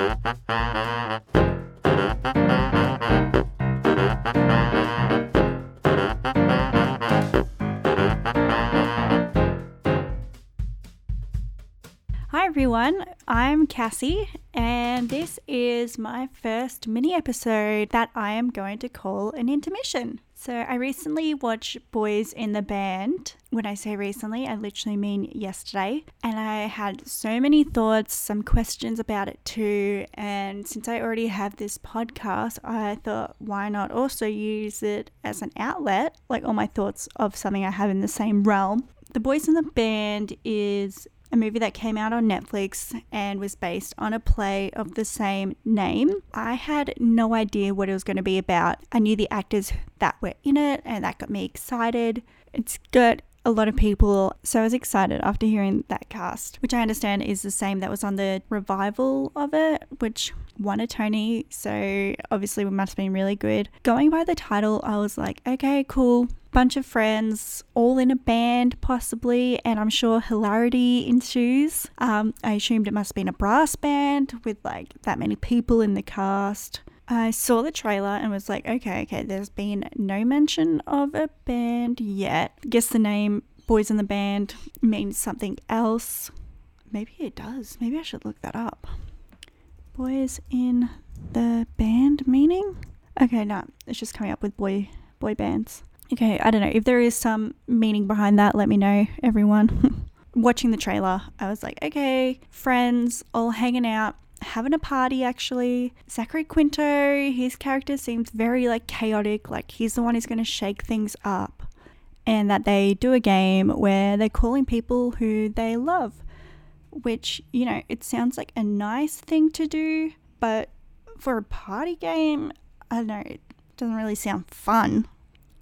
Hi everyone, I'm Cassie, and this is my first mini episode that I am going to call an intermission. So, I recently watched Boys in the Band. When I say recently, I literally mean yesterday, and I had so many thoughts, some questions about it too. And since I already have this podcast, I thought, why not also use it as an outlet, like all my thoughts of something I have in the same realm. The Boys in the Band is a movie that came out on Netflix and was based on a play of the same name. I had no idea what it was going to be about. I knew the actors that were in it, and that got me excited. It's got a lot of people, so I was excited after hearing that cast, which I understand is the same that was on the revival of it, which won a Tony, so obviously it must have been really good. Going by the title, I was like, okay, cool bunch of friends, all in a band possibly, and I'm sure hilarity ensues. Um, I assumed it must have been a brass band with like that many people in the cast. I saw the trailer and was like, okay, okay, there's been no mention of a band yet. Guess the name Boys in the Band means something else. Maybe it does. Maybe I should look that up. Boys in the Band meaning? Okay, no, it's just coming up with boy boy bands. Okay, I don't know. If there is some meaning behind that, let me know, everyone. Watching the trailer, I was like, okay, friends all hanging out, having a party actually. Zachary Quinto, his character seems very like chaotic, like he's the one who's going to shake things up. And that they do a game where they're calling people who they love, which, you know, it sounds like a nice thing to do, but for a party game, I don't know, it doesn't really sound fun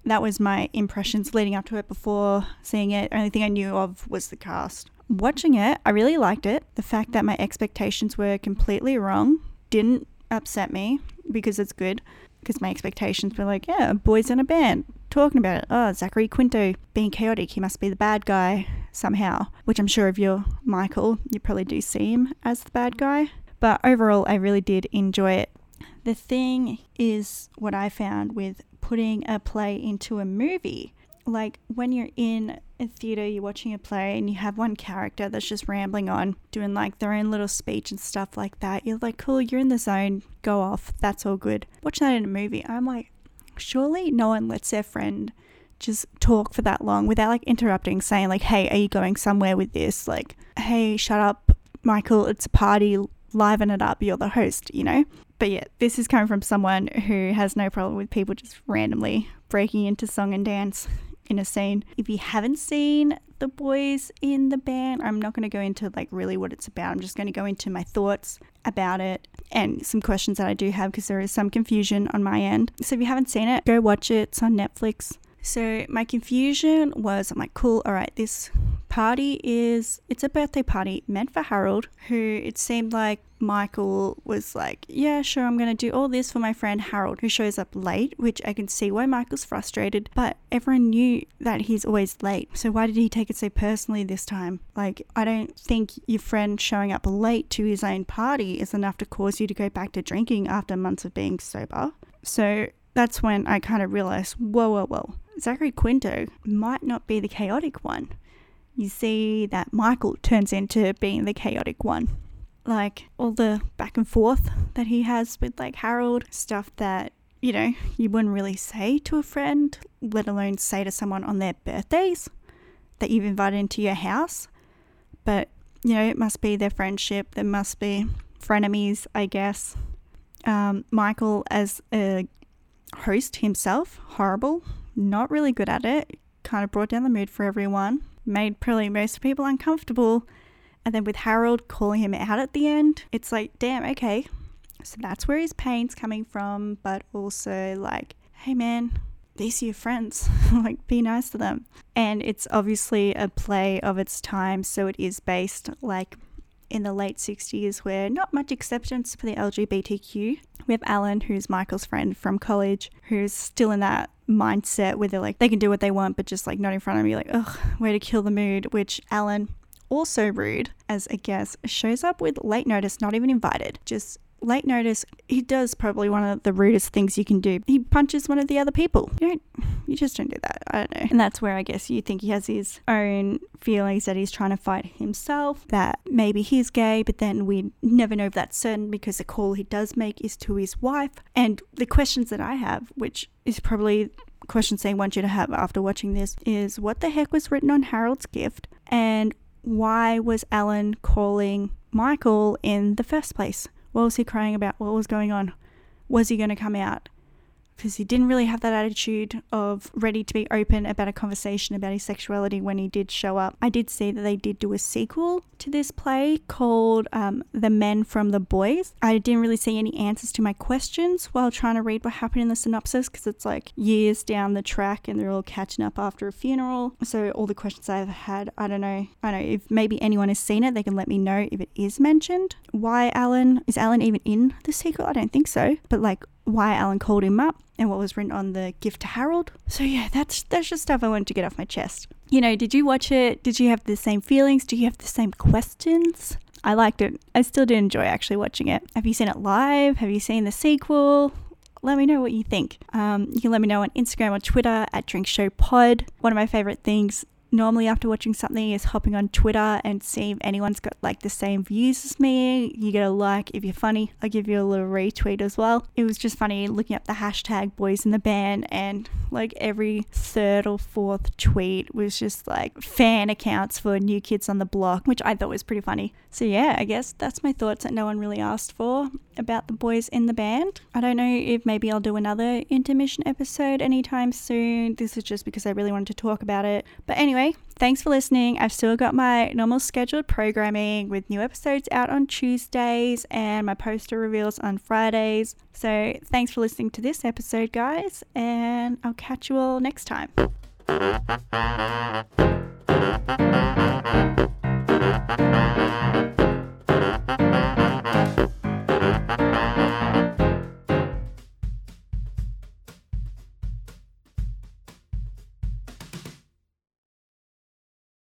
that was my impressions leading up to it before seeing it. Only thing I knew of was the cast. Watching it, I really liked it. The fact that my expectations were completely wrong didn't upset me because it's good. Because my expectations were like, yeah, boys in a band talking about it. Oh, Zachary Quinto being chaotic. He must be the bad guy somehow. Which I'm sure if you're Michael, you probably do see him as the bad guy. But overall, I really did enjoy it. The thing is, what I found with putting a play into a movie. Like when you're in a theater, you're watching a play and you have one character that's just rambling on, doing like their own little speech and stuff like that. You're like, cool, you're in the zone, go off, that's all good. Watching that in a movie, I'm like, surely no one lets their friend just talk for that long without like interrupting, saying, like, hey, are you going somewhere with this? Like, hey, shut up, Michael, it's a party, liven it up, you're the host, you know? But yeah, this is coming from someone who has no problem with people just randomly breaking into song and dance in a scene. If you haven't seen the boys in the band, I'm not going to go into like really what it's about. I'm just going to go into my thoughts about it and some questions that I do have because there is some confusion on my end. So if you haven't seen it, go watch it. It's on Netflix. So my confusion was I'm like, cool, all right, this party is it's a birthday party meant for Harold, who it seemed like Michael was like, Yeah, sure, I'm gonna do all this for my friend Harold, who shows up late, which I can see why Michael's frustrated, but everyone knew that he's always late. So why did he take it so personally this time? Like, I don't think your friend showing up late to his own party is enough to cause you to go back to drinking after months of being sober. So that's when I kind of realized, whoa, whoa, whoa. Zachary Quinto might not be the chaotic one. You see that Michael turns into being the chaotic one. Like all the back and forth that he has with like Harold, stuff that, you know, you wouldn't really say to a friend, let alone say to someone on their birthdays that you've invited into your house. But, you know, it must be their friendship. There must be frenemies, I guess. Um, Michael, as a host himself, horrible not really good at it, kind of brought down the mood for everyone, made probably most people uncomfortable. And then with Harold calling him out at the end, it's like, damn, okay. So that's where his pain's coming from, but also like, hey man, these are your friends. like, be nice to them. And it's obviously a play of its time, so it is based like in the late 60s where not much acceptance for the LGBTQ. We have Alan, who's Michael's friend from college, who's still in that mindset where they're like, they can do what they want, but just like not in front of me, like, ugh, way to kill the mood, which Alan, also rude as a guest, shows up with late notice, not even invited, just late notice, he does probably one of the rudest things you can do. He punches one of the other people. You don't, you just don't do that. I don't know. And that's where I guess you think he has his own feelings that he's trying to fight himself, that maybe he's gay, but then we never know if that's certain because the call he does make is to his wife. And the questions that I have, which is probably questions they want you to have after watching this, is what the heck was written on Harold's gift? And why was Alan calling Michael in the first place? What was he crying about? What was going on? Was he going to come out? Because he didn't really have that attitude of ready to be open about a conversation about his sexuality when he did show up. I did see that they did do a sequel to this play called um, The Men from the Boys. I didn't really see any answers to my questions while trying to read what happened in the synopsis because it's like years down the track and they're all catching up after a funeral. So all the questions I've had, I don't know. I don't know if maybe anyone has seen it, they can let me know if it is mentioned. Why Alan? Is Alan even in the sequel? I don't think so. But like, why Alan called him up and what was written on the gift to Harold. So yeah, that's that's just stuff I wanted to get off my chest. You know, did you watch it? Did you have the same feelings? Do you have the same questions? I liked it. I still did enjoy actually watching it. Have you seen it live? Have you seen the sequel? Let me know what you think. Um, you can let me know on Instagram or Twitter at Drink Show Pod. One of my favorite things normally after watching something is hopping on Twitter and seeing if anyone's got like the same views as me. You get a like if you're funny. I give you a little retweet as well. It was just funny looking up the hashtag boys in the band and like every third or fourth tweet was just like fan accounts for new kids on the block, which I thought was pretty funny. So yeah, I guess that's my thoughts that no one really asked for about the boys in the band. I don't know if maybe I'll do another intermission episode anytime soon. This is just because I really wanted to talk about it. But anyway, thanks for listening. I've still got my normal scheduled programming with new episodes out on Tuesdays and my poster reveals on Fridays. So thanks for listening to this episode, guys, and I'll catch you all next time.